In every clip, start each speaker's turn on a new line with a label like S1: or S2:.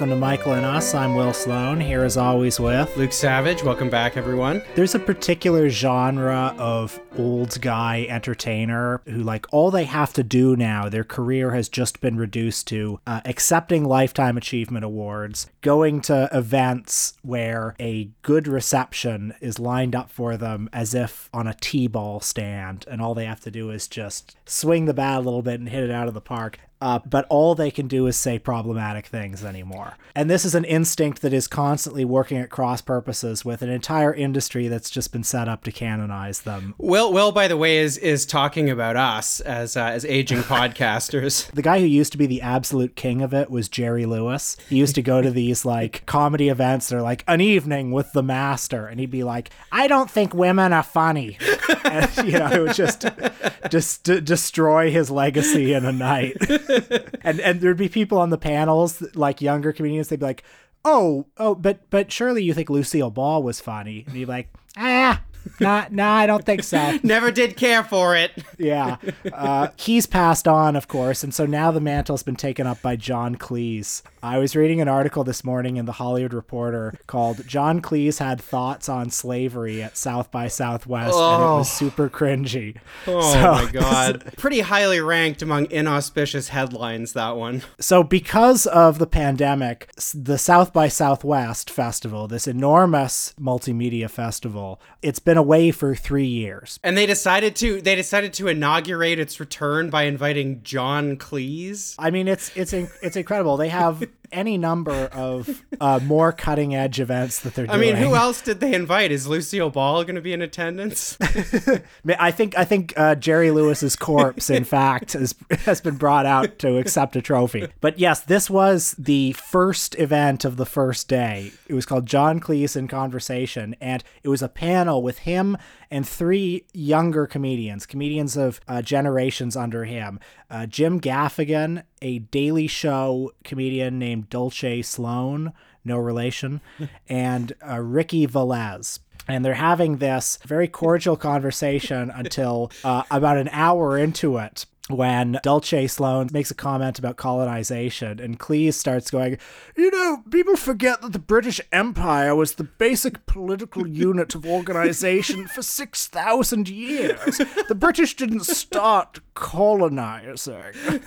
S1: Welcome to Michael and Us. I'm Will Sloan, here as always with
S2: Luke Savage. Welcome back, everyone.
S1: There's a particular genre of old guy entertainer who, like, all they have to do now, their career has just been reduced to uh, accepting Lifetime Achievement Awards, going to events where a good reception is lined up for them as if on a T ball stand, and all they have to do is just swing the bat a little bit and hit it out of the park. Uh, but all they can do is say problematic things anymore. And this is an instinct that is constantly working at cross purposes with an entire industry that's just been set up to canonize them.
S2: Will, Will, by the way, is is talking about us as uh, as aging podcasters.
S1: The guy who used to be the absolute king of it was Jerry Lewis. He used to go to these like comedy events. They're like an evening with the master, and he'd be like, "I don't think women are funny," and you know, it would just just d- destroy his legacy in a night. and and there'd be people on the panels like younger comedians. They'd be like, "Oh, oh, but but surely you think Lucille Ball was funny?" And he'd be like, "Ah." Nah, nah, I don't think so.
S2: Never did care for it.
S1: yeah. Uh, he's passed on, of course, and so now the mantle's been taken up by John Cleese. I was reading an article this morning in the Hollywood Reporter called John Cleese Had Thoughts on Slavery at South by Southwest, oh. and it was super cringy.
S2: Oh so, my God. Pretty highly ranked among inauspicious headlines, that one.
S1: So, because of the pandemic, the South by Southwest festival, this enormous multimedia festival, it's been away for three years.
S2: And they decided to they decided to inaugurate its return by inviting John Cleese.
S1: I mean, it's it's it's incredible. They have any number of uh, more cutting edge events that they're doing.
S2: I mean, who else did they invite? Is Lucille Ball going to be in attendance?
S1: I think I think uh, Jerry Lewis's corpse, in fact, has has been brought out to accept a trophy. But yes, this was the first event of the first day. It was called John Cleese in Conversation, and it was a panel with him and three younger comedians, comedians of uh, generations under him. Uh, Jim Gaffigan, a Daily Show comedian named Dulce Sloan, no relation, and uh, Ricky Velez. And they're having this very cordial conversation until uh, about an hour into it when Dulce Sloan makes a comment about colonization, and Cleese starts going, You know, people forget that the British Empire was the basic political unit of organization for 6,000 years. The British didn't start colonizing.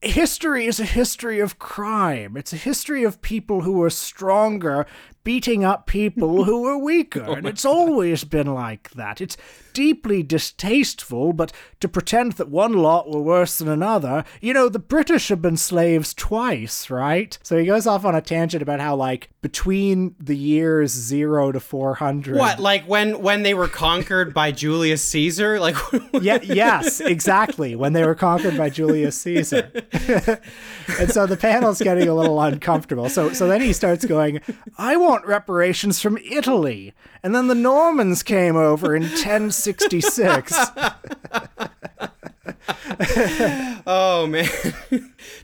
S1: History is a history of crime, it's a history of people who were stronger beating up people who are weaker. Oh and it's always been like that. It's deeply distasteful, but to pretend that one lot were worse than another, you know, the British have been slaves twice, right? So he goes off on a tangent about how, like, between the years zero to 400.
S2: What, like when, when they were conquered by Julius Caesar? Like,
S1: yeah, yes, exactly. When they were conquered by Julius Caesar. and so the panel's getting a little uncomfortable. So, so then he starts going, I want want reparations from Italy. And then the Normans came over in 1066.
S2: oh man.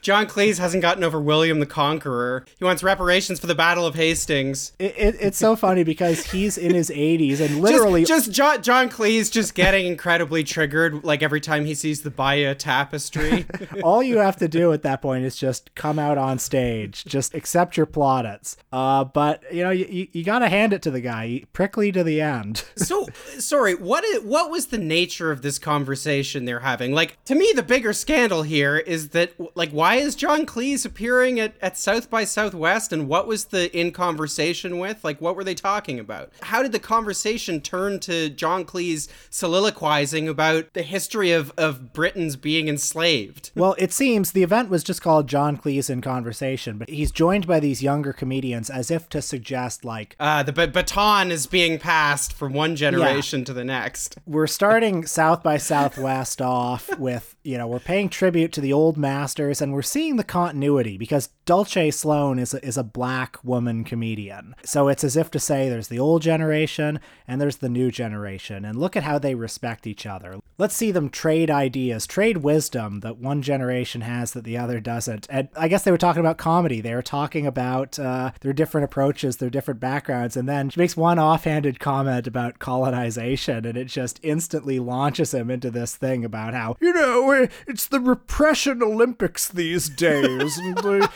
S2: John Cleese hasn't gotten over William the Conqueror. He wants reparations for the Battle of Hastings.
S1: It, it, it's so funny because he's in his 80s and literally
S2: just, just John, John Cleese just getting incredibly triggered like every time he sees the Bayeux tapestry.
S1: All you have to do at that point is just come out on stage, just accept your plaudits. Uh, but you know, you, you got to hand it to the guy, prickly to the end.
S2: so, sorry, what is, what was the nature of this conversation they're having? Like to me, the bigger scandal here is that like why is John Cleese appearing at, at South by Southwest and what was the in conversation with? Like what were they talking about? How did the conversation turn to John Cleese soliloquizing about the history of, of Britons being enslaved?
S1: Well, it seems the event was just called John Cleese in Conversation, but he's joined by these younger comedians as if to suggest like
S2: uh, the b- baton is being passed from one generation yeah. to the next.
S1: We're starting South by Southwest off with, you know, we're paying tribute to the old masters and we're seeing the continuity because Dulce Sloan is a, is a black woman comedian. So it's as if to say there's the old generation and there's the new generation and look at how they respect each other. Let's see them trade ideas, trade wisdom that one generation has that the other doesn't. And I guess they were talking about comedy. They were talking about uh, their different approaches, their different backgrounds, and then she makes one offhanded comment about colonization and it just instantly launches him into this thing about how, you know, it's the repression Olympics these days. and, uh,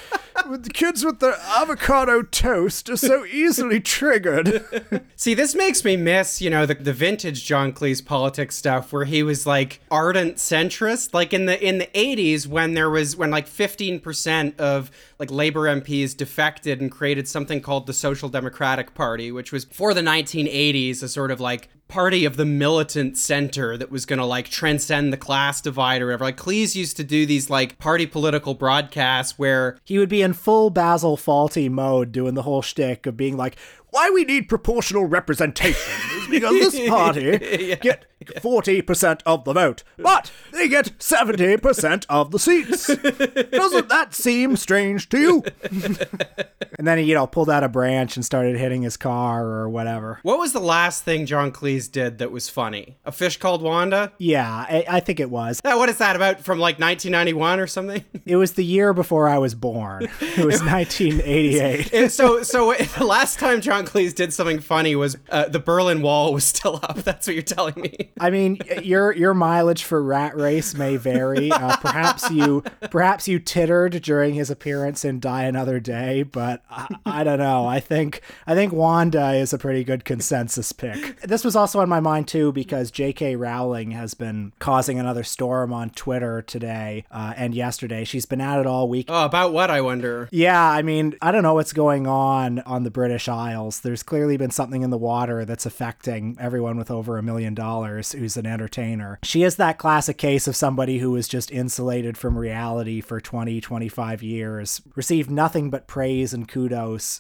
S1: the kids with their avocado toast are so easily triggered.
S2: See, this makes me miss, you know, the, the vintage John Cleese politics stuff where he was like ardent centrist. Like in the in the 80s when there was when like 15% of like Labor MPs defected and created something called the Social Democratic Party, which was for the 1980s a sort of like party of the militant center that was going to like transcend the class divide or whatever. Like Cleese used to do these like party political broadcasts where
S1: he would be in full Basil Fawlty mode doing the whole shtick of being like, why we need proportional representation is because this party yeah. get 40% of the vote, but they get 70% of the seats. Doesn't that seem strange to you? and then he, you know, pulled out a branch and started hitting his car or whatever.
S2: What was the last thing John Cleese did that was funny? A fish called Wanda?
S1: Yeah, I, I think it was.
S2: Yeah, what is that about from like 1991 or something?
S1: It was the year before I was born. It was 1988.
S2: so, so the last time John Cleese did something funny was uh, the Berlin Wall was still up. That's what you're telling me.
S1: I mean, your your mileage for Rat Race may vary. Uh, perhaps you perhaps you tittered during his appearance in Die Another Day, but I, I don't know. I think I think Wanda is a pretty good consensus pick. This was also on my mind too because J.K. Rowling has been causing another storm on Twitter today uh, and yesterday. She's been at it all week.
S2: Oh, about what I wonder.
S1: Yeah, I mean, I don't know what's going on on the British Isles. There's clearly been something in the water that's affecting everyone with over a million dollars who's an entertainer. She is that classic case of somebody who was just insulated from reality for 20, 25 years, received nothing but praise and kudos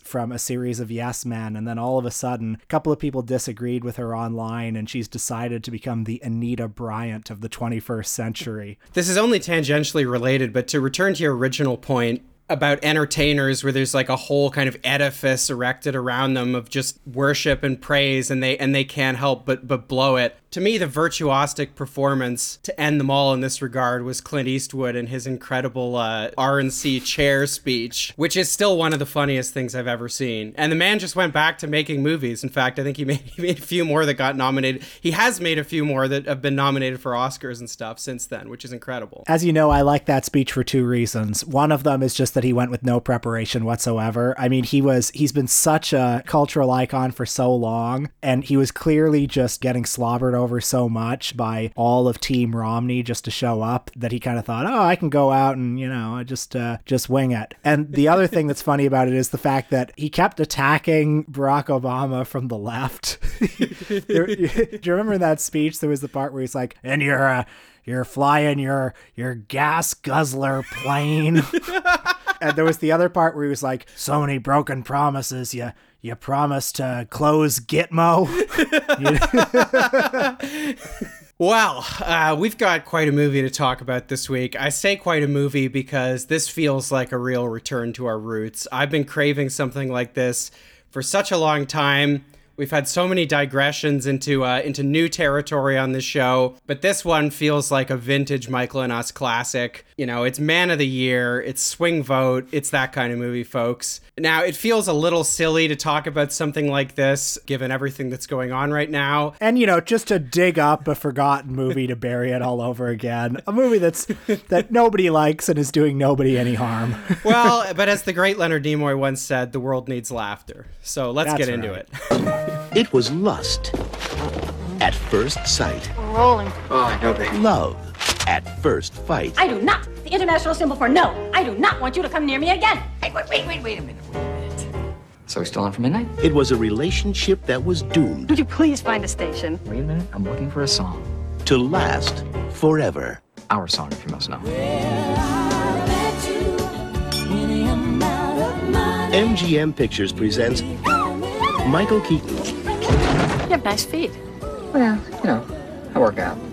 S1: from a series of yes men, and then all of a sudden, a couple of people disagreed with her online, and she's decided to become the Anita Bryant of the 21st century.
S2: This is only tangentially related, but to return to your original point, about entertainers where there's like a whole kind of edifice erected around them of just worship and praise and they and they can't help but but blow it to me, the virtuosic performance to end them all in this regard was Clint Eastwood and his incredible uh, RNC chair speech, which is still one of the funniest things I've ever seen. And the man just went back to making movies. In fact, I think he made, he made a few more that got nominated. He has made a few more that have been nominated for Oscars and stuff since then, which is incredible.
S1: As you know, I like that speech for two reasons. One of them is just that he went with no preparation whatsoever. I mean, he was he's been such a cultural icon for so long, and he was clearly just getting slobbered over so much by all of Team Romney just to show up that he kind of thought, oh, I can go out and you know just uh, just wing it. And the other thing that's funny about it is the fact that he kept attacking Barack Obama from the left. do you remember in that speech? There was the part where he's like, "And you're uh, you're flying your your gas guzzler plane." and there was the other part where he was like, "So many broken promises. You you promised to close Gitmo."
S2: Well, uh, we've got quite a movie to talk about this week. I say quite a movie because this feels like a real return to our roots. I've been craving something like this for such a long time. We've had so many digressions into uh, into new territory on this show, but this one feels like a vintage Michael and Us classic. You know, it's Man of the Year, it's swing vote, it's that kind of movie, folks. Now, it feels a little silly to talk about something like this, given everything that's going on right now.
S1: And you know, just to dig up a forgotten movie to bury it all over again, a movie that's that nobody likes and is doing nobody any harm.
S2: well, but as the great Leonard Nimoy once said, the world needs laughter. So let's that's get into right.
S3: it. it was lust at first sight.
S4: We're rolling.
S3: Oh, I know, baby. Love at first fight.
S4: I do not The international symbol for no. I do not want you to come near me again. Hey, wait, wait, wait, wait a minute. Wait a minute.
S5: So we're still on for midnight?
S3: It was a relationship that was doomed.
S4: Would you please find a station?
S5: Wait a minute. I'm looking for a song.
S3: To last forever.
S5: Our song, if you must know.
S3: MGM Pictures presents Michael Keaton.
S4: You have nice feet.
S5: Well, you know, I work out.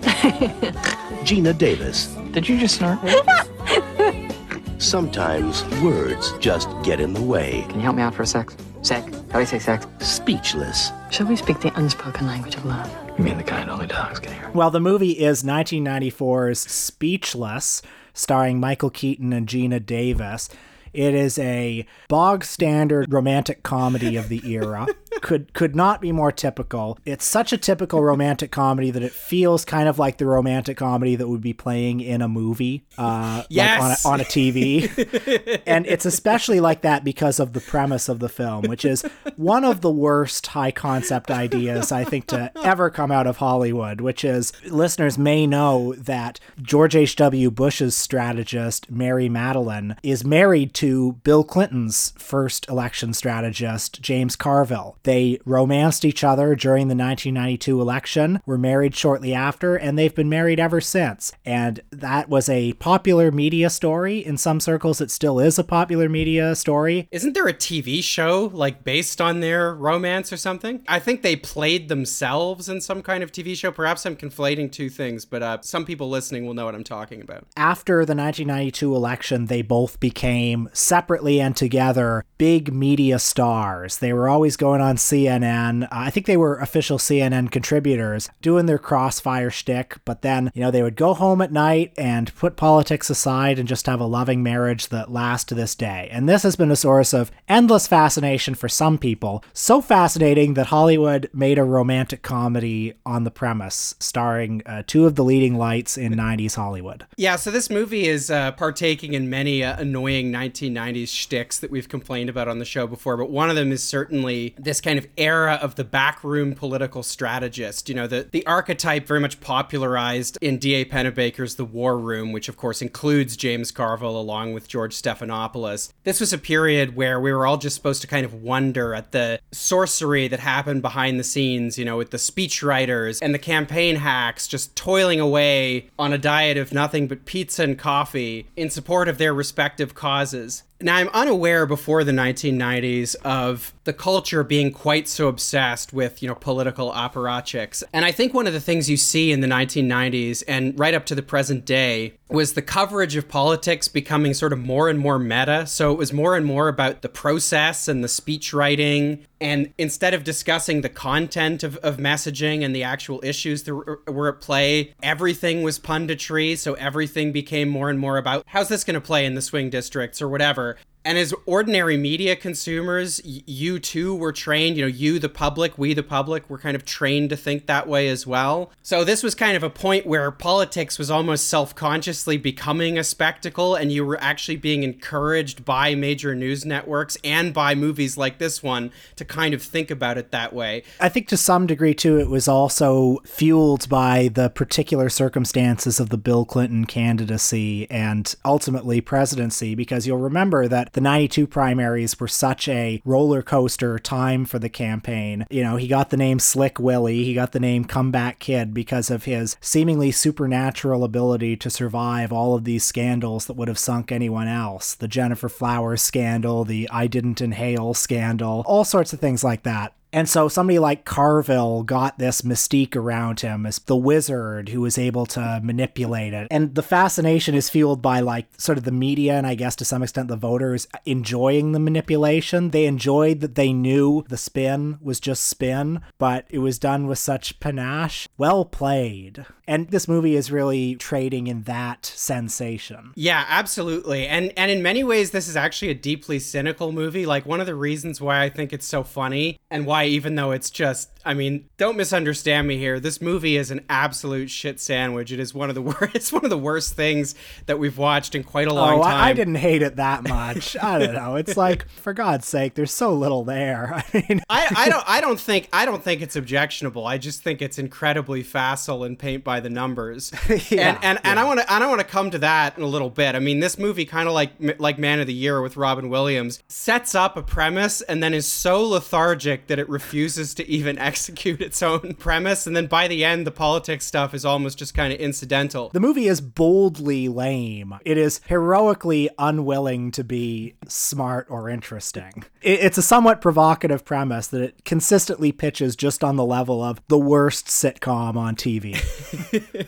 S3: Geena Davis.
S5: Did you just snort?
S3: Sometimes words just get in the way.
S5: Can you help me out for a sec? Sec? How do you say sex?
S3: Speechless.
S4: Shall we speak the unspoken language of love?
S5: You mean the kind only dogs can hear?
S1: Well, the movie is 1994's Speechless, starring Michael Keaton and Geena Davis. It is a bog standard romantic comedy of the era. could could not be more typical. It's such a typical romantic comedy that it feels kind of like the romantic comedy that would be playing in a movie, uh,
S2: Yes.
S1: like on a, on a TV. and it's especially like that because of the premise of the film, which is one of the worst high concept ideas I think to ever come out of Hollywood. Which is listeners may know that George H. W. Bush's strategist Mary Matalin is married to Bill Clinton's first election strategist James Carville. They romanced each other during the 1992 election, were married shortly after, and they've been married ever since. And that was a popular media story. In some circles, it still is a popular media story.
S2: Isn't there a TV show like based on their romance or something? I think they played themselves in some kind of TV show. Perhaps I'm conflating two things, but uh, some people listening will know what I'm talking about.
S1: After the 1992 election, they both became separately and together big media stars. They were always going on CNN. Uh, I think they were official CNN contributors, doing their crossfire shtick, but then, you know, they would go home at night and put politics aside and just have a loving marriage that lasts to this day. And this has been a source of endless fascination for some people. So fascinating that Hollywood made a romantic comedy on the premise, starring uh, two of the leading lights in 90s Hollywood.
S2: Yeah, so this movie is uh, partaking in many uh, annoying 1990s shticks that we've complained about on the show before, but one of them is certainly this kind of era of the backroom political strategist. You know, the, the archetype very much popularized in D.A. Pennebaker's The War Room, which of course includes James Carville along with George Stephanopoulos. This was a period where we were all just supposed to kind of wonder at the sorcery that happened behind the scenes, you know, with the speechwriters and the campaign hacks just toiling away on a diet of nothing but pizza and coffee in support of their respective causes. Now, I'm unaware before the 1990s of the culture being quite so obsessed with, you know, political apparatchiks. And I think one of the things you see in the 1990s and right up to the present day was the coverage of politics becoming sort of more and more meta. So it was more and more about the process and the speech writing. And instead of discussing the content of, of messaging and the actual issues that were, at play, everything was punditry. So everything became more and more about how's this going to play in the swing districts or whatever. And as ordinary media consumers, you too were trained, you know, you, the public, we, the public, were kind of trained to think that way as well. So this was kind of a point where politics was almost self consciously becoming a spectacle, and you were actually being encouraged by major news networks and by movies like this one to kind of think about it that way.
S1: I think to some degree, too, it was also fueled by the particular circumstances of the Bill Clinton candidacy and ultimately presidency, because you'll remember that the 92 primaries were such a roller coaster time for the campaign. You know, he got the name Slick Willie, he got the name Comeback Kid because of his seemingly supernatural ability to survive all of these scandals that would have sunk anyone else. The Gennifer Flowers scandal, the I didn't inhale scandal, all sorts of things like that. And so somebody like Carville got this mystique around him as the wizard who was able to manipulate it. And the fascination is fueled by like sort of the media and I guess to some extent the voters enjoying the manipulation. They enjoyed that they knew the spin was just spin, but it was done with such panache. Well played. And this movie is really trading in that sensation.
S2: Yeah, absolutely. And and in many ways this is actually a deeply cynical movie. Like one of the reasons why I think it's so funny and why even though it's just I mean, don't misunderstand me here. This movie is an absolute shit sandwich. It is one of the worst it's one of the worst things that we've watched in quite a long
S1: oh,
S2: time.
S1: I, I didn't hate it that much. I don't know. It's like, for God's sake, there's so little there. I mean,
S2: I, I don't I don't think I don't think it's objectionable. I just think it's incredibly facile and paint by the numbers.
S1: Yeah,
S2: and and, and I want to and I want to come to that in a little bit. I mean, this movie kind of like like Man of the Year with Robin Williams sets up a premise and then is so lethargic that it refuses to even execute its own premise. And then by the end, the politics stuff is almost just kind of incidental.
S1: the movie is boldly lame. It is heroically unwilling to be smart or interesting. It's a somewhat provocative premise that it consistently pitches just on the level of the worst sitcom on TV.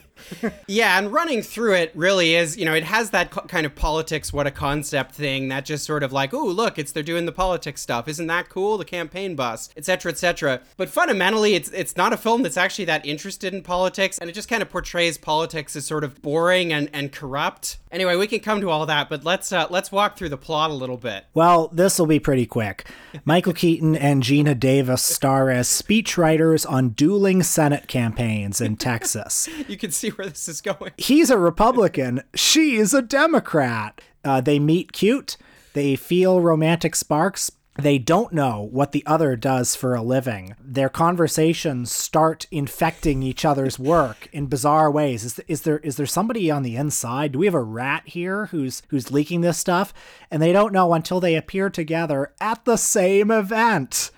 S2: Yeah, and running through it really is, you know, it has that co- kind of politics, what a concept thing that just sort of like, oh, look, it's they're doing the politics stuff. Isn't that cool? The campaign bus, etc., etc. But fundamentally, it's it's not a film that's actually that interested in politics, and it just kind of portrays politics as sort of boring and, and corrupt. Anyway, we can come to all that, but let's uh, let's walk through the plot a little bit.
S1: Well, this will be pretty quick. Michael Keaton and Geena Davis star as speechwriters on dueling Senate campaigns in Texas.
S2: You can see where this is going.
S1: He's a Republican, she's a Democrat. Uh, they meet cute, they feel romantic sparks. They don't know what the other does for a living. Their conversations start infecting each other's work in bizarre ways. Is, is there is there somebody on the inside? Do we have a rat here who's who's leaking this stuff? And they don't know until they appear together at the same event.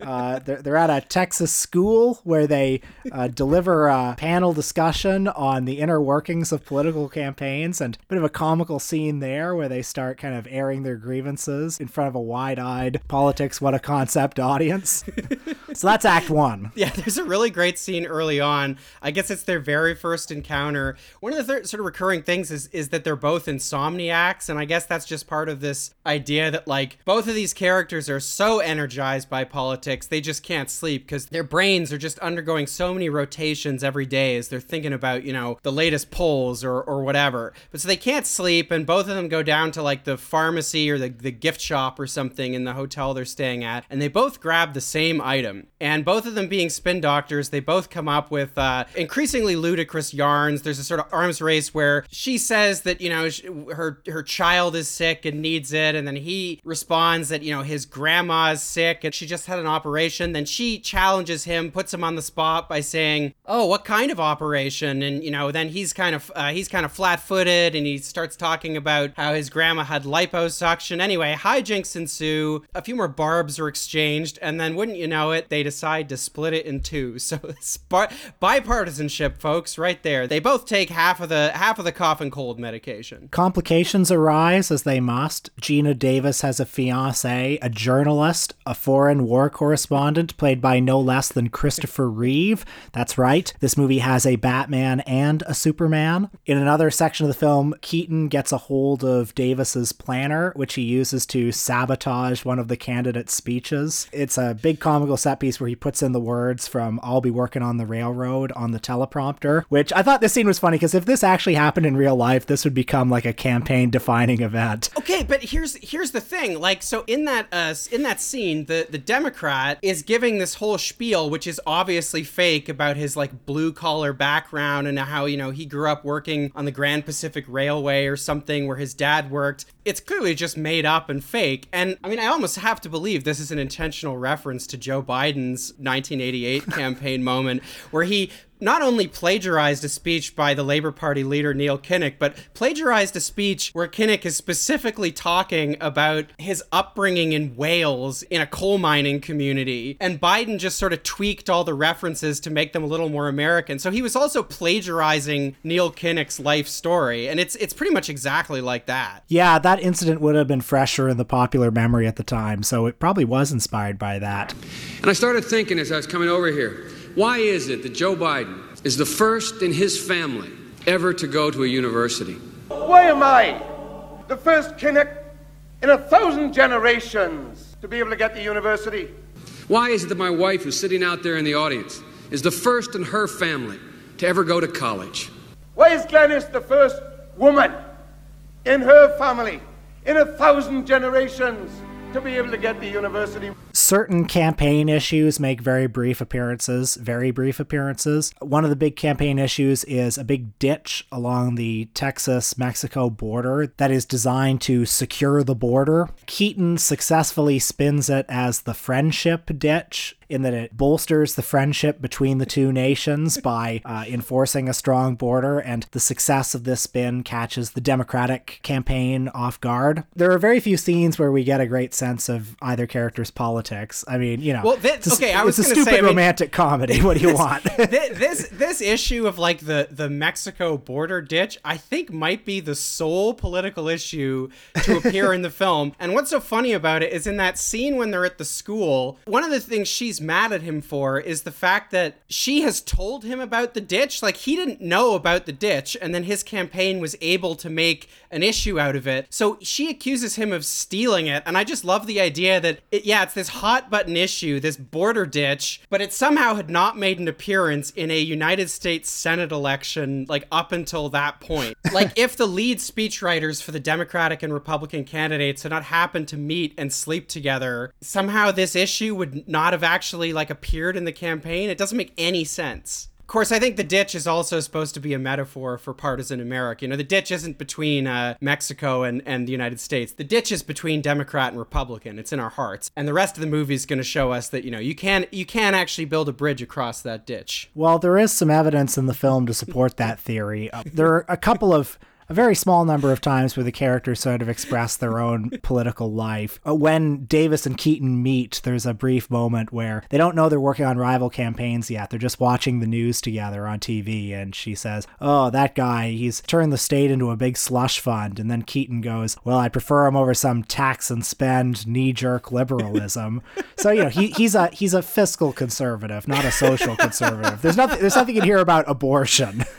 S1: Uh, they're, they're at a Texas school where they uh, deliver a panel discussion on the inner workings of political campaigns, and a bit of a comical scene there where they start kind of airing their grievances in front of a wide-eyed politics what a concept audience. so that's Act One.
S2: Yeah, there's a really great scene early on. I guess it's their very first encounter. One of the th- sort of recurring things is is that they're both insomniacs, and I guess that's just part of this idea that like both of these characters are so energized by politics, they just can't sleep because their brains are just undergoing so many rotations every day as they're thinking about, you know, the latest polls or, or whatever. But so they can't sleep, and both of them go down to like the pharmacy or the, the gift shop or something in the hotel they're staying at, and they both grab the same item. And both of them being spin doctors, they both come up with uh, increasingly ludicrous yarns. There's a sort of arms race where she says that, you know, her, her child is sick and needs it, and then he responds that, you know, his grandma is sick and she just had an operation. Then she challenges him, puts him on the spot by saying, "Oh, what kind of operation?" And you know, then he's kind of uh, he's kind of flat-footed, and he starts talking about how his grandma had liposuction. Anyway, hijinks ensue. A few more barbs are exchanged, and then wouldn't you know it, they decide to split it in two. So bipartisanship, folks, right there. They both take half of the half of the cough and cold medication.
S1: Complications arise as they must. Geena Davis has a fiance, a journalist, a foreign war correspondent played by no less than Christopher Reeve. That's right. This movie has a Batman and a Superman. In another section of the film, Keaton gets a hold of Davis's planner, which he uses to sabotage one of the candidates' speeches. It's a big comical set piece where he puts in the words from I'll be working on the railroad on the teleprompter, which I thought this scene was funny because if this actually happened in real life, this would become like a campaign defining event.
S2: Okay, but here's here's the thing. Like, so in that uh in that scene, the the Democrat is giving this whole spiel, which is obviously fake, about his like blue collar background and how you know he grew up working on the Grand Pacific Railway or something where his dad worked. It's clearly just made up and fake. And I mean, I almost have to believe this is an intentional reference to Joe Biden's 1988 campaign moment where he not only plagiarized a speech by the Labor Party leader Neil Kinnock, but plagiarized a speech where Kinnock is specifically talking about his upbringing in Wales in a coal mining community. And Biden just sort of tweaked all the references to make them a little more American. So he was also plagiarizing Neil Kinnock's life story. And it's it's pretty much exactly like that.
S1: Yeah, that incident would have been fresher in the popular memory at the time, so it probably was inspired by that.
S6: And I started thinking as I was coming over here why is it that Joe Biden is the first in his family ever to go to a university?
S7: Why am I the first Kinnock in a thousand generations to be able to get to university?
S6: Why is it that my wife, who's sitting out there in the audience, is the first in her family to ever go to college?
S7: Why is Glenys the first woman in her family in a thousand generations to be able to get the university?
S1: Certain campaign issues make very brief appearances, very brief appearances. One of the big campaign issues is a big ditch along the Texas Mexico border that is designed to secure the border. Keaton successfully spins it as the friendship ditch in that it bolsters the friendship between the two nations by uh, enforcing a strong border, and the success of this spin catches the Democratic campaign off guard. There are very few scenes where we get a great sense of either character's politics. I mean, you know,
S2: Well, that-
S1: it's a,
S2: okay, I was
S1: it's a stupid
S2: say, I mean-
S1: romantic comedy. What do you want?
S2: This this issue of like the the Mexico border ditch, I think might be the sole political issue to appear in the film. And what's so funny about it is in that scene when they're at the school, one of the things she's she's mad at him for is the fact that she has told him about the ditch. Like he didn't know about the ditch, and then his campaign was able to make an issue out of it. So she accuses him of stealing it, and I just love the idea that it, yeah, it's this hot button issue, this border ditch, but it somehow had not made an appearance in a United States Senate election like up until that point. like if the lead speechwriters for the Democratic and Republican candidates had not happened to meet and sleep together, somehow this issue would not have actually like appeared in the campaign. It doesn't make any sense. Of course, I think the ditch is also supposed to be a metaphor for partisan America. You know, the ditch isn't between uh, Mexico and, and the United States. The ditch is between Democrat and Republican. It's in our hearts. And the rest of the movie is going to show us that, you know, you can you can actually build a bridge across that ditch.
S1: Well, there is some evidence in the film to support that theory. Uh, there are a couple of a very small number of times where the characters sort of express their own political life. Uh, when Davis and Keaton meet, there's a brief moment where they don't know they're working on rival campaigns yet. They're just watching the news together on TV, and she says, Oh, that guy, he's turned the state into a big slush fund. And then Keaton goes, Well, I prefer him over some tax and spend knee jerk liberalism. so, you know, he, he's a he's a fiscal conservative, not a social conservative. There's nothing there's nothing in here about abortion.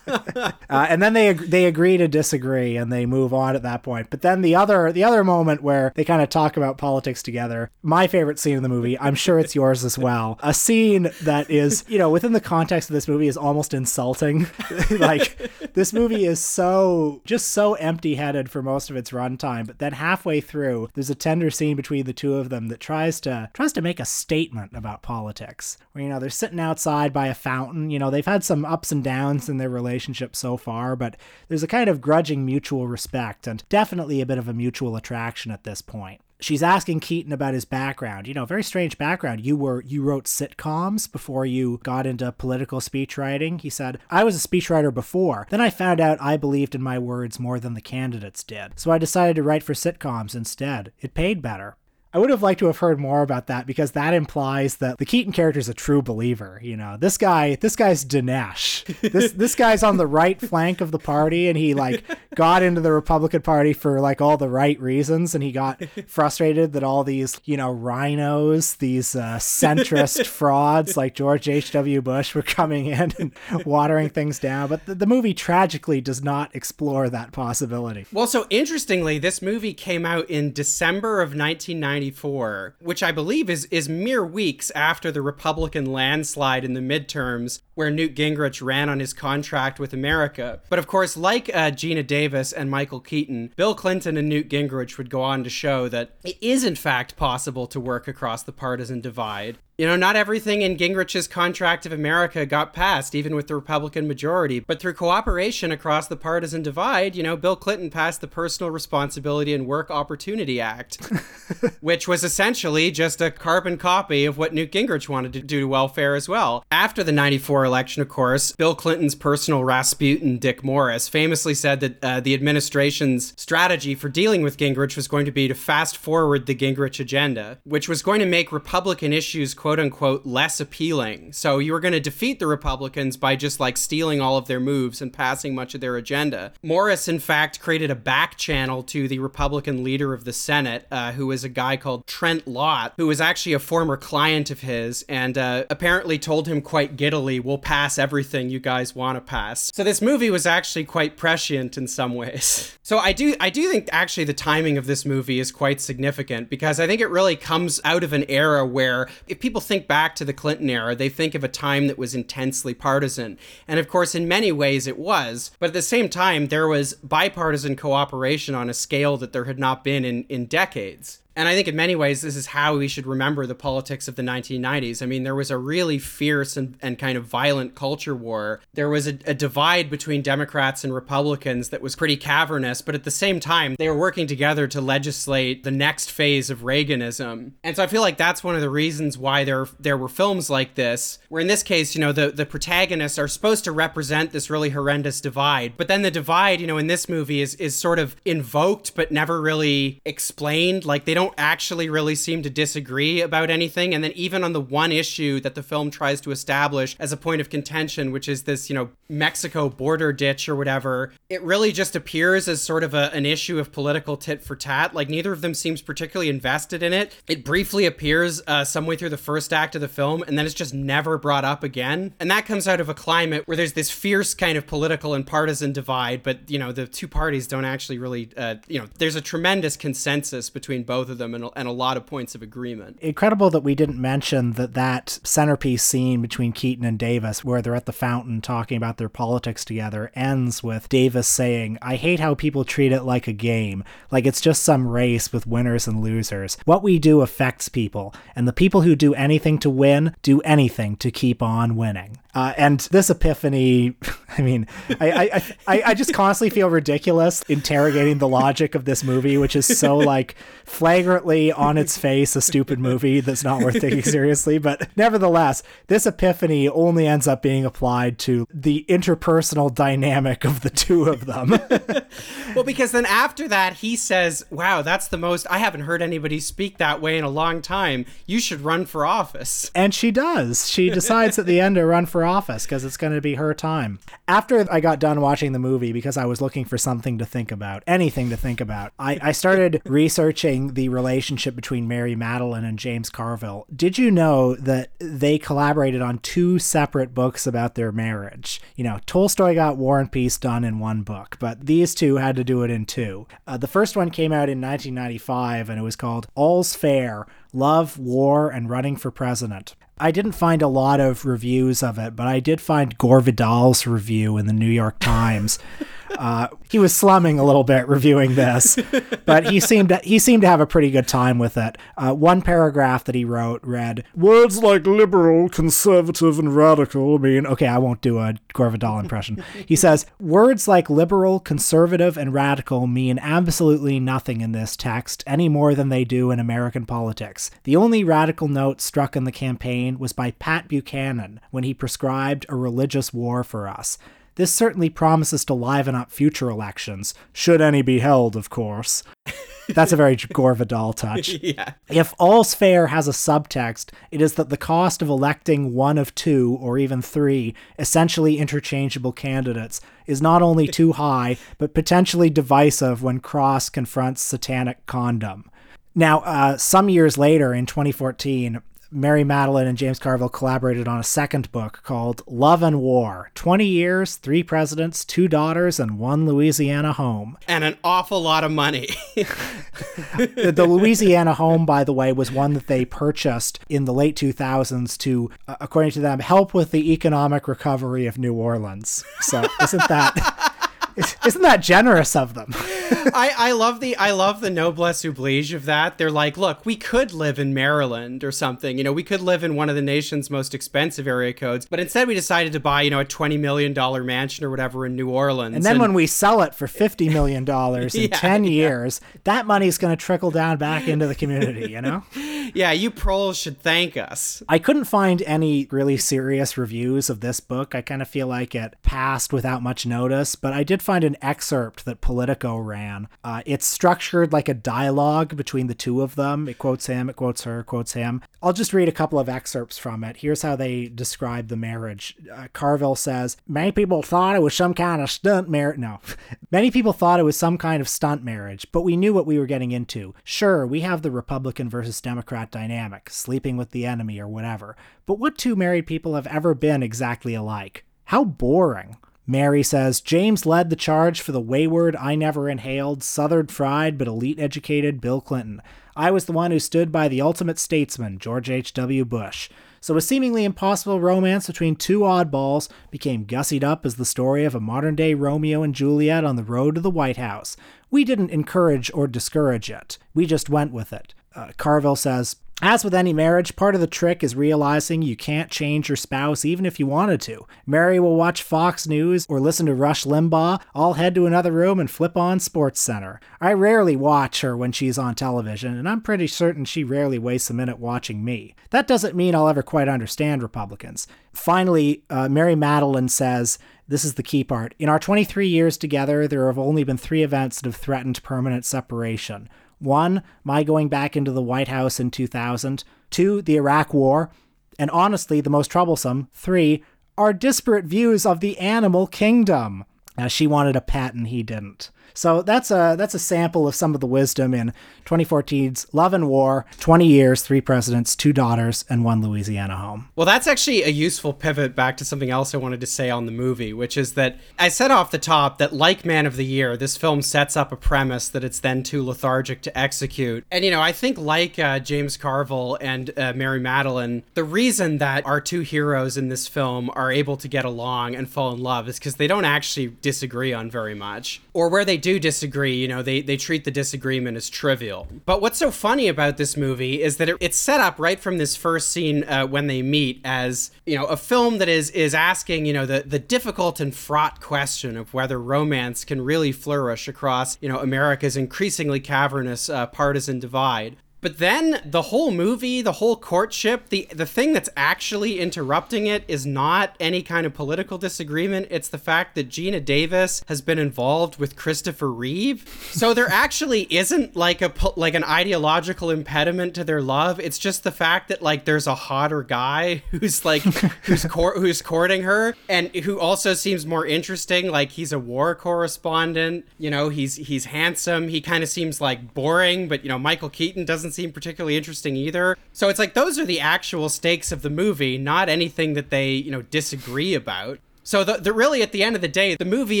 S1: uh, and then they they agree to disagree and they move on at that point. But then the other the other moment where they kind of talk about politics together, my favorite scene in the movie, I'm sure it's yours as well. A scene that is, you know, within the context of this movie is almost insulting. like this movie is so just so empty-headed for most of its runtime, but then halfway through, there's a tender scene between the two of them that tries to tries to make a statement about politics. Where you know, they're sitting outside by a fountain, you know, they've had some ups and downs in their relationship so far, but there's a kind of grudging mutual respect and definitely a bit of a mutual attraction at this point. She's asking Keaton about his background. You know, very strange background. You were you wrote sitcoms before you got into political speech writing. He said, "I was a speechwriter before. Then I found out I believed in my words more than the candidates did. So I decided to write for sitcoms instead. It paid better." I would have liked to have heard more about that because that implies that the Keaton character is a true believer. You know, this guy, this guy's Dinesh. This this guy's on the right flank of the party, and he like got into the Republican Party for like all the right reasons, and he got frustrated that all these you know rhinos, these uh, centrist frauds like George H. W. Bush were coming in and watering things down. But the, the movie tragically does not explore that possibility.
S2: Well, so interestingly, this movie came out in December of 1990. 1994, which I believe is is mere weeks after the Republican landslide in the midterms, where Newt Gingrich ran on his contract with America. But of course, like uh, Geena Davis and Michael Keaton, Bill Clinton and Newt Gingrich would go on to show that it is in fact possible to work across the partisan divide. You know, not everything in Gingrich's contract of America got passed, even with the Republican majority. But through cooperation across the partisan divide, you know, Bill Clinton passed the Personal Responsibility and Work Opportunity Act, which was essentially just a carbon copy of what Newt Gingrich wanted to do to welfare as well. After the 94 election, of course, Bill Clinton's personal Rasputin, Dick Morris, famously said that uh, the administration's strategy for dealing with Gingrich was going to be to fast forward the Gingrich agenda, which was going to make Republican issues, quote unquote, less appealing. So you were going to defeat the Republicans by just like stealing all of their moves and passing much of their agenda. Morris, in fact, created a back channel to the Republican leader of the Senate, uh, who was a guy called Trent Lott, who was actually a former client of his, and uh, apparently told him quite giddily, We'll pass everything you guys want to pass. So this movie was actually quite prescient in some ways. So I do I do think actually the timing of this movie is quite significant because I think it really comes out of an era where if people think back to the Clinton era, they think of a time that was intensely partisan. And of course in many ways it was, but at the same time there was bipartisan cooperation on a scale that there had not been in in decades. And I think in many ways, this is how we should remember the politics of the 1990s. I mean, there was a really fierce and, and kind of violent culture war. There was a, a divide between Democrats and Republicans that was pretty cavernous, but at the same time, they were working together to legislate the next phase of Reaganism. And so I feel like that's one of the reasons why there, there were films like this, where in this case, you know, the, the protagonists are supposed to represent this really horrendous divide. But then the divide, you know, in this movie is, is sort of invoked, but never really explained. Like they don't don't actually really seem to disagree about anything. And then even on the one issue that the film tries to establish as a point of contention, which is this, you know, Mexico border ditch or whatever, it really just appears as sort of a, an issue of political tit for tat. Like neither of them seems particularly invested in it. It briefly appears uh, some way through the first act of the film, and then it's just never brought up again. And that comes out of a climate where there's this fierce kind of political and partisan divide, but you know the two parties don't actually really, uh, you know, there's a tremendous consensus between both of them and, and a lot of points of agreement.
S1: Incredible that we didn't mention that that centerpiece scene between Keaton and Davis, where they're at the fountain talking about their politics together, ends with Davis saying, "I hate how people treat it like a game, like it's just some race with winners and losers. What we do affects people, and the people who do anything to win do anything to keep on winning." Uh, and this epiphany, I mean, I, I, I, I just constantly feel ridiculous interrogating the logic of this movie, which is so like flagrantly on its face a stupid movie that's not worth taking seriously. But nevertheless, this epiphany only ends up being applied to the interpersonal dynamic of the two of them.
S2: well, because then after that, he says, Wow, that's the most, I haven't heard anybody speak that way in a long time. You should run for office.
S1: And she does. She decides at the end to run for office because it's going to be her time. After I got done watching the movie, because I was looking for something to think about, anything to think about, I, I started researching the relationship between Mary Matalin and James Carville. Did you know that they collaborated on two separate books about their marriage? You know, Tolstoy got War and Peace done in one book, but these two had to do it in two. Uh, the first one came out in 1995 and it was called All's Fair Love, War, and Running for President. I didn't find a lot of reviews of it, but I did find Gore Vidal's review in the New York Times. Uh, he was slumming a little bit reviewing this, but he seemed to, he seemed to have a pretty good time with it. Uh, one paragraph that he wrote read, "Words like liberal, conservative, and radical mean." Okay, I won't do a Gore Vidal impression. he says, "Words like liberal, conservative, and radical mean absolutely nothing in this text any more than they do in American politics. The only radical note struck in the campaign was by Pat Buchanan when he prescribed a religious war for us." This certainly promises to liven up future elections, should any be held, of course. That's a very Gore Vidal touch.
S2: yeah.
S1: If All's Fair has a subtext, it is that the cost of electing one of two, or even three, essentially interchangeable candidates is not only too high, but potentially divisive when Cross confronts satanic condom. Now, uh, some years later, in 2014, Mary Matalin and James Carville collaborated on a second book called Love and War 20 Years, Three Presidents, Two Daughters, and One Louisiana Home.
S2: And an awful lot of money.
S1: the Louisiana Home, by the way, was one that they purchased in the late 2000s to, uh, according to them, help with the economic recovery of New Orleans. So, isn't that. Isn't that generous of them?
S2: I, I love the I love the noblesse oblige of that. They're like, look, we could live in Maryland or something. You know, we could live in one of the nation's most expensive area codes, but instead we decided to buy, you know, a twenty million dollar mansion or whatever in New Orleans.
S1: And then and, when we sell it for fifty million dollars in yeah, ten years, yeah. that money's going to trickle down back into the community. You know?
S2: yeah, you proles should thank us.
S1: I couldn't find any really serious reviews of this book. I kind of feel like it passed without much notice, but I did find an excerpt that Politico ran. Uh, it's structured like a dialogue between the two of them. It quotes him, it quotes her, quotes him. I'll just read a couple of excerpts from it. Here's how they describe the marriage. Uh, Carville says, Many people thought it was some kind of stunt marriage. No. Many people thought it was some kind of stunt marriage, but we knew what we were getting into. Sure, we have the Republican versus Democrat dynamic, sleeping with the enemy or whatever. But what two married people have ever been exactly alike? How boring. Mary says James led the charge for the wayward, I never inhaled, southern fried but elite educated Bill Clinton. I was the one who stood by the ultimate statesman, George H.W. Bush. So a seemingly impossible romance between two oddballs became gussied up as the story of a modern day Romeo and Juliet on the road to the White House. We didn't encourage or discourage it, we just went with it. Uh, Carville says, as with any marriage, part of the trick is realizing you can't change your spouse even if you wanted to. Mary will watch Fox News or listen to Rush Limbaugh. I'll head to another room and flip on Sports Center. I rarely watch her when she's on television, and I'm pretty certain she rarely wastes a minute watching me. That doesn't mean I'll ever quite understand Republicans. Finally, uh, Mary Matalin says, this is the key part. In our 23 years together, there have only been three events that have threatened permanent separation. One, my going back into the White House in 2000. Two, the Iraq War. And honestly, the most troublesome, three, our disparate views of the animal kingdom. Now, she wanted a pet and he didn't. So that's a that's a sample of some of the wisdom in 2014's Love and War, 20 years, three presidents, two daughters, and one Louisiana home.
S2: Well, that's actually a useful pivot back to something else I wanted to say on the movie, which is that I said off the top that like Man of the Year, this film sets up a premise that it's then too lethargic to execute. And you know, I think like uh, James Carville and uh, Mary Matalin, the reason that our two heroes in this film are able to get along and fall in love is because they don't actually disagree on very much, or where they do disagree, you know, they, they treat the disagreement as trivial. But what's so funny about this movie is that it, it's set up right from this first scene uh, when they meet as, you know, a film that is is asking, you know, the, the difficult and fraught question of whether romance can really flourish across, you know, America's increasingly cavernous uh, partisan divide. But then the whole movie, the whole courtship, the the thing that's actually interrupting it is not any kind of political disagreement. It's the fact that Geena Davis has been involved with Christopher Reeve. So there actually isn't like a like an ideological impediment to their love. It's just the fact that like there's a hotter guy who's like who's cour- who's courting her and who also seems more interesting. Like he's a war correspondent. You know, he's he's handsome. He kind of seems like boring, but you know, Michael Keaton doesn't doesn't seem particularly interesting either. So it's like those are the actual stakes of the movie, not anything that they, you know, disagree about. So the, the really at the end of the day, the movie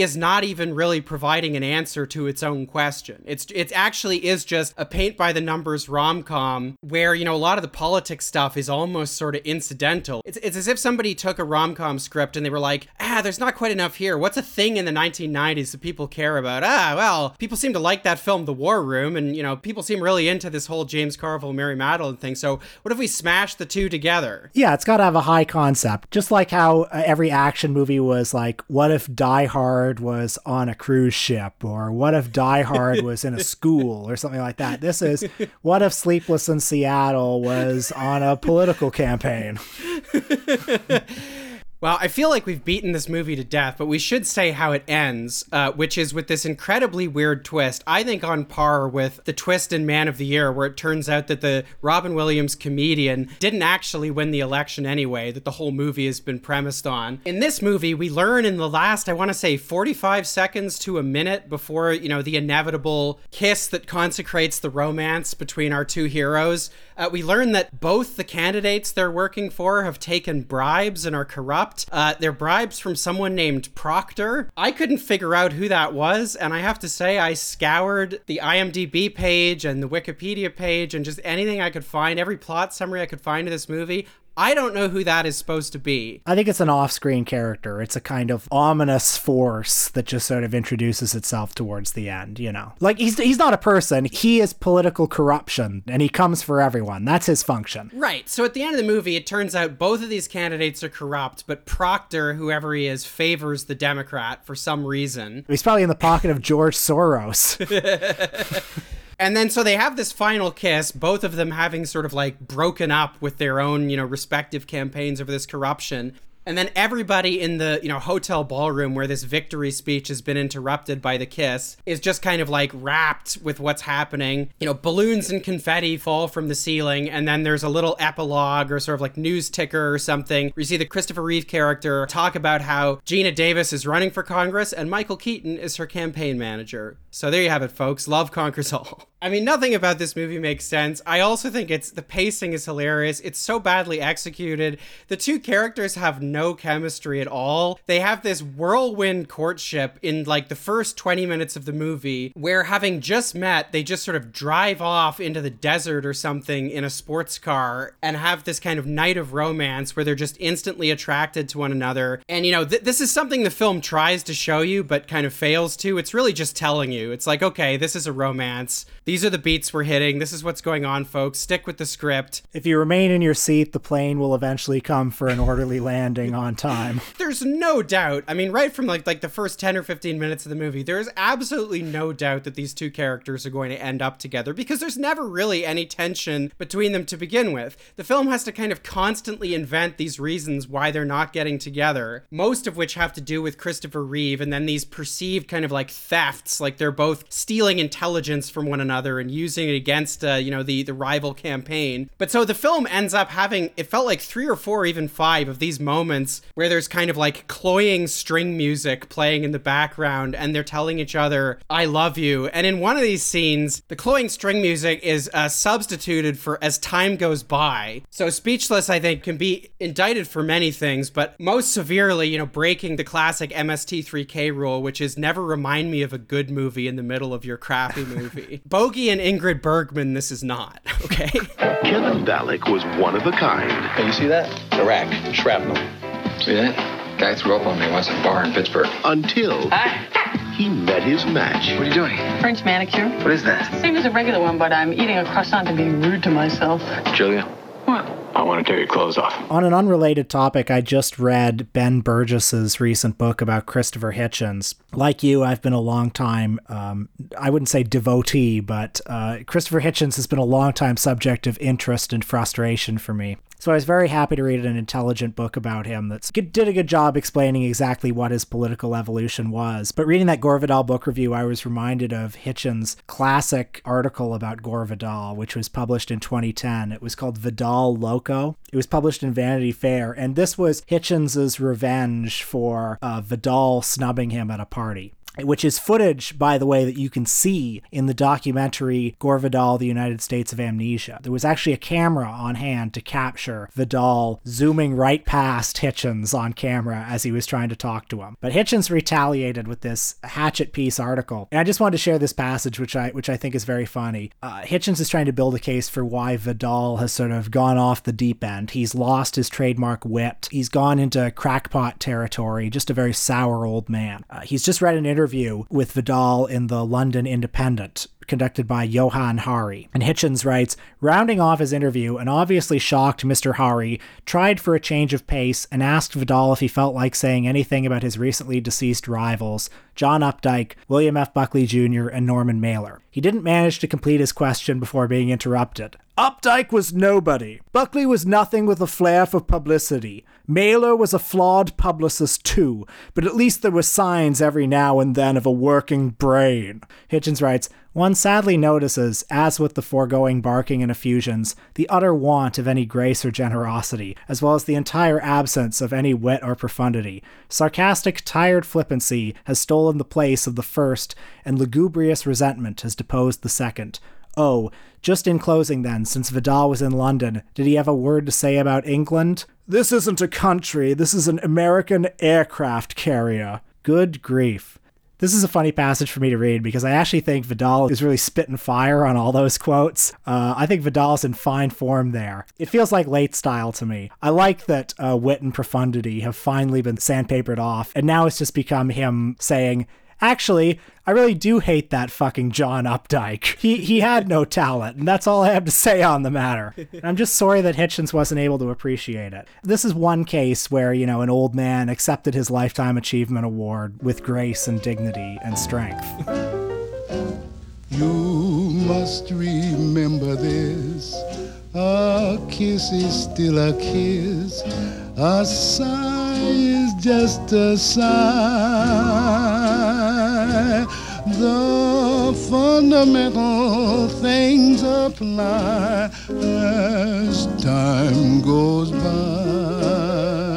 S2: is not even really providing an answer to its own question. It's it actually is just a paint by the numbers rom com where you know a lot of the politics stuff is almost sort of incidental. It's it's as if somebody took a rom com script and they were like, ah, there's not quite enough here. What's a thing in the 1990s that people care about? Ah, well, people seem to like that film, The War Room, and you know people seem really into this whole James Carville, Mary Matalin thing. So what if we smash the two together?
S1: Yeah, it's got to have a high concept, just like how uh, every action movie was like, what if Die Hard was on a cruise ship? Or what if Die Hard was in a school or something like that? This is, what if Sleepless in Seattle was on a political campaign?
S2: Well, I feel like we've beaten this movie to death, but we should say how it ends, uh, which is with this incredibly weird twist. I think on par with the twist in Man of the Year, where it turns out that the Robin Williams comedian didn't actually win the election anyway, that the whole movie has been premised on. In this movie, we learn in the last, I want to say, 45 seconds to a minute before, you know, the inevitable kiss that consecrates the romance between our two heroes, uh, we learn that both the candidates they're working for have taken bribes and are corrupt. Uh, they're bribes from someone named Proctor. I couldn't figure out who that was, and I have to say, I scoured the IMDb page and the Wikipedia page and just anything I could find, every plot summary I could find of this movie. I don't know who that is supposed to be.
S1: I think it's an off screen character. It's a kind of ominous force that just sort of introduces itself towards the end, you know. Like he's he's not a person, he is political corruption and he comes for everyone. That's his function.
S2: Right. So at the end of the movie, it turns out both of these candidates are corrupt, but Proctor, whoever he is, favors the Democrat for some reason.
S1: He's probably in the pocket of George Soros.
S2: And then so they have this final kiss, both of them having sort of like broken up with their own, you know, respective campaigns over this corruption. And then everybody in the, you know, hotel ballroom where this victory speech has been interrupted by the kiss is just kind of like wrapped with what's happening. You know, balloons and confetti fall from the ceiling, and then there's a little epilogue or sort of like news ticker or something where you see the Christopher Reeve character talk about how Geena Davis is running for Congress and Michael Keaton is her campaign manager. So there you have it, folks. Love conquers all. I mean, nothing about this movie makes sense. I also think it's the pacing is hilarious. It's so badly executed. The two characters have no chemistry at all. They have this whirlwind courtship in like the first 20 minutes of the movie where having just met, they just sort of drive off into the desert or something in a sports car and have this kind of night of romance where they're just instantly attracted to one another. And you know, th- this is something the film tries to show you but kind of fails to. It's really just telling you. It's like, okay, this is a romance these are the beats we're hitting. This is what's going on, folks. Stick with the script.
S1: If you remain in your seat, the plane will eventually come for an orderly landing on time.
S2: There's no doubt. I mean, right from like like the first 10 or 15 minutes of the movie, there's absolutely no doubt that these two characters are going to end up together because there's never really any tension between them to begin with. The film has to kind of constantly invent these reasons why they're not getting together, most of which have to do with Christopher Reeve and then these perceived kind of like thefts, like they're both stealing intelligence from one another another and using it against, uh, you know, the, the rival campaign. But so the film ends up having, it felt like three or four, even five of these moments where there's kind of like cloying string music playing in the background and they're telling each other, I love you. And in one of these scenes, the cloying string music is uh, substituted for as time goes by. So Speechless, I think, can be indicted for many things, but most severely, you know, breaking the classic MST3K rule, which is never remind me of a good movie in the middle of your crappy movie. Bogie and Ingrid Bergman, this is not, okay?
S3: Kevin Valek was one of a kind.
S8: Hey, you see that? Iraq, shrapnel.
S5: See that? Guy threw up on me once at a bar in Pittsburgh.
S3: Until he met his match.
S5: What are you doing?
S9: French manicure.
S5: What is that?
S9: Same as a regular one, but I'm eating a croissant and being rude to myself.
S5: Julia,
S9: What?
S5: I want to tear your clothes off.
S1: On an unrelated topic, I just read Ben Burgess's recent book about Christopher Hitchens. Like you, I've been a long time, um, I wouldn't say devotee, but uh, Christopher Hitchens has been a long time subject of interest and frustration for me. So I was very happy to read an intelligent book about him that did a good job explaining exactly what his political evolution was. But reading that Gore Vidal book review, I was reminded of Hitchens' classic article about Gore Vidal, which was published in 2010. It was called Vidal Loco. It was published in Vanity Fair, and this was Hitchens' revenge for uh, Vidal snubbing him at a party which is footage, by the way, that you can see in the documentary Gore Vidal, The United States of Amnesia. There was actually a camera on hand to capture Vidal zooming right past Hitchens on camera as he was trying to talk to him. But Hitchens retaliated with this hatchet piece article. And I just wanted to share this passage, which I which I think is very funny. Uh, Hitchens is trying to build a case for why Vidal has sort of gone off the deep end. He's lost his trademark wit. He's gone into crackpot territory, just a very sour old man. Uh, he's just read an interview with Vidal in the London Independent conducted by Johan Hari. And Hitchens writes, rounding off his interview, an obviously shocked Mr. Hari tried for a change of pace and asked Vidal if he felt like saying anything about his recently deceased rivals, John Updike, William F. Buckley Jr., and Norman Mailer. He didn't manage to complete his question before being interrupted. Updike was nobody. Buckley was nothing with a flair for publicity. Mailer was a flawed publicist too, but at least there were signs every now and then of a working brain. Hitchens writes, one sadly notices, as with the foregoing barking and effusions, the utter want of any grace or generosity, as well as the entire absence of any wit or profundity. Sarcastic, tired flippancy has stolen the place of the first, and lugubrious resentment has deposed the second. Oh, just in closing then, since Vidal was in London, did he have a word to say about England? This isn't a country, this is an American aircraft carrier. Good grief. This is a funny passage for me to read because I actually think Vidal is really spitting fire on all those quotes. Uh, I think Vidal's in fine form there. It feels like late style to me. I like that uh, wit and profundity have finally been sandpapered off, and now it's just become him saying, Actually, I really do hate that fucking John Updike. He he had no talent, and that's all I have to say on the matter. And I'm just sorry that Hitchens wasn't able to appreciate it. This is one case where, you know, an old man accepted his lifetime achievement award with grace and dignity and strength.
S10: You must remember this. A kiss is still a kiss. A sigh is just a sigh. The fundamental things apply as time goes by.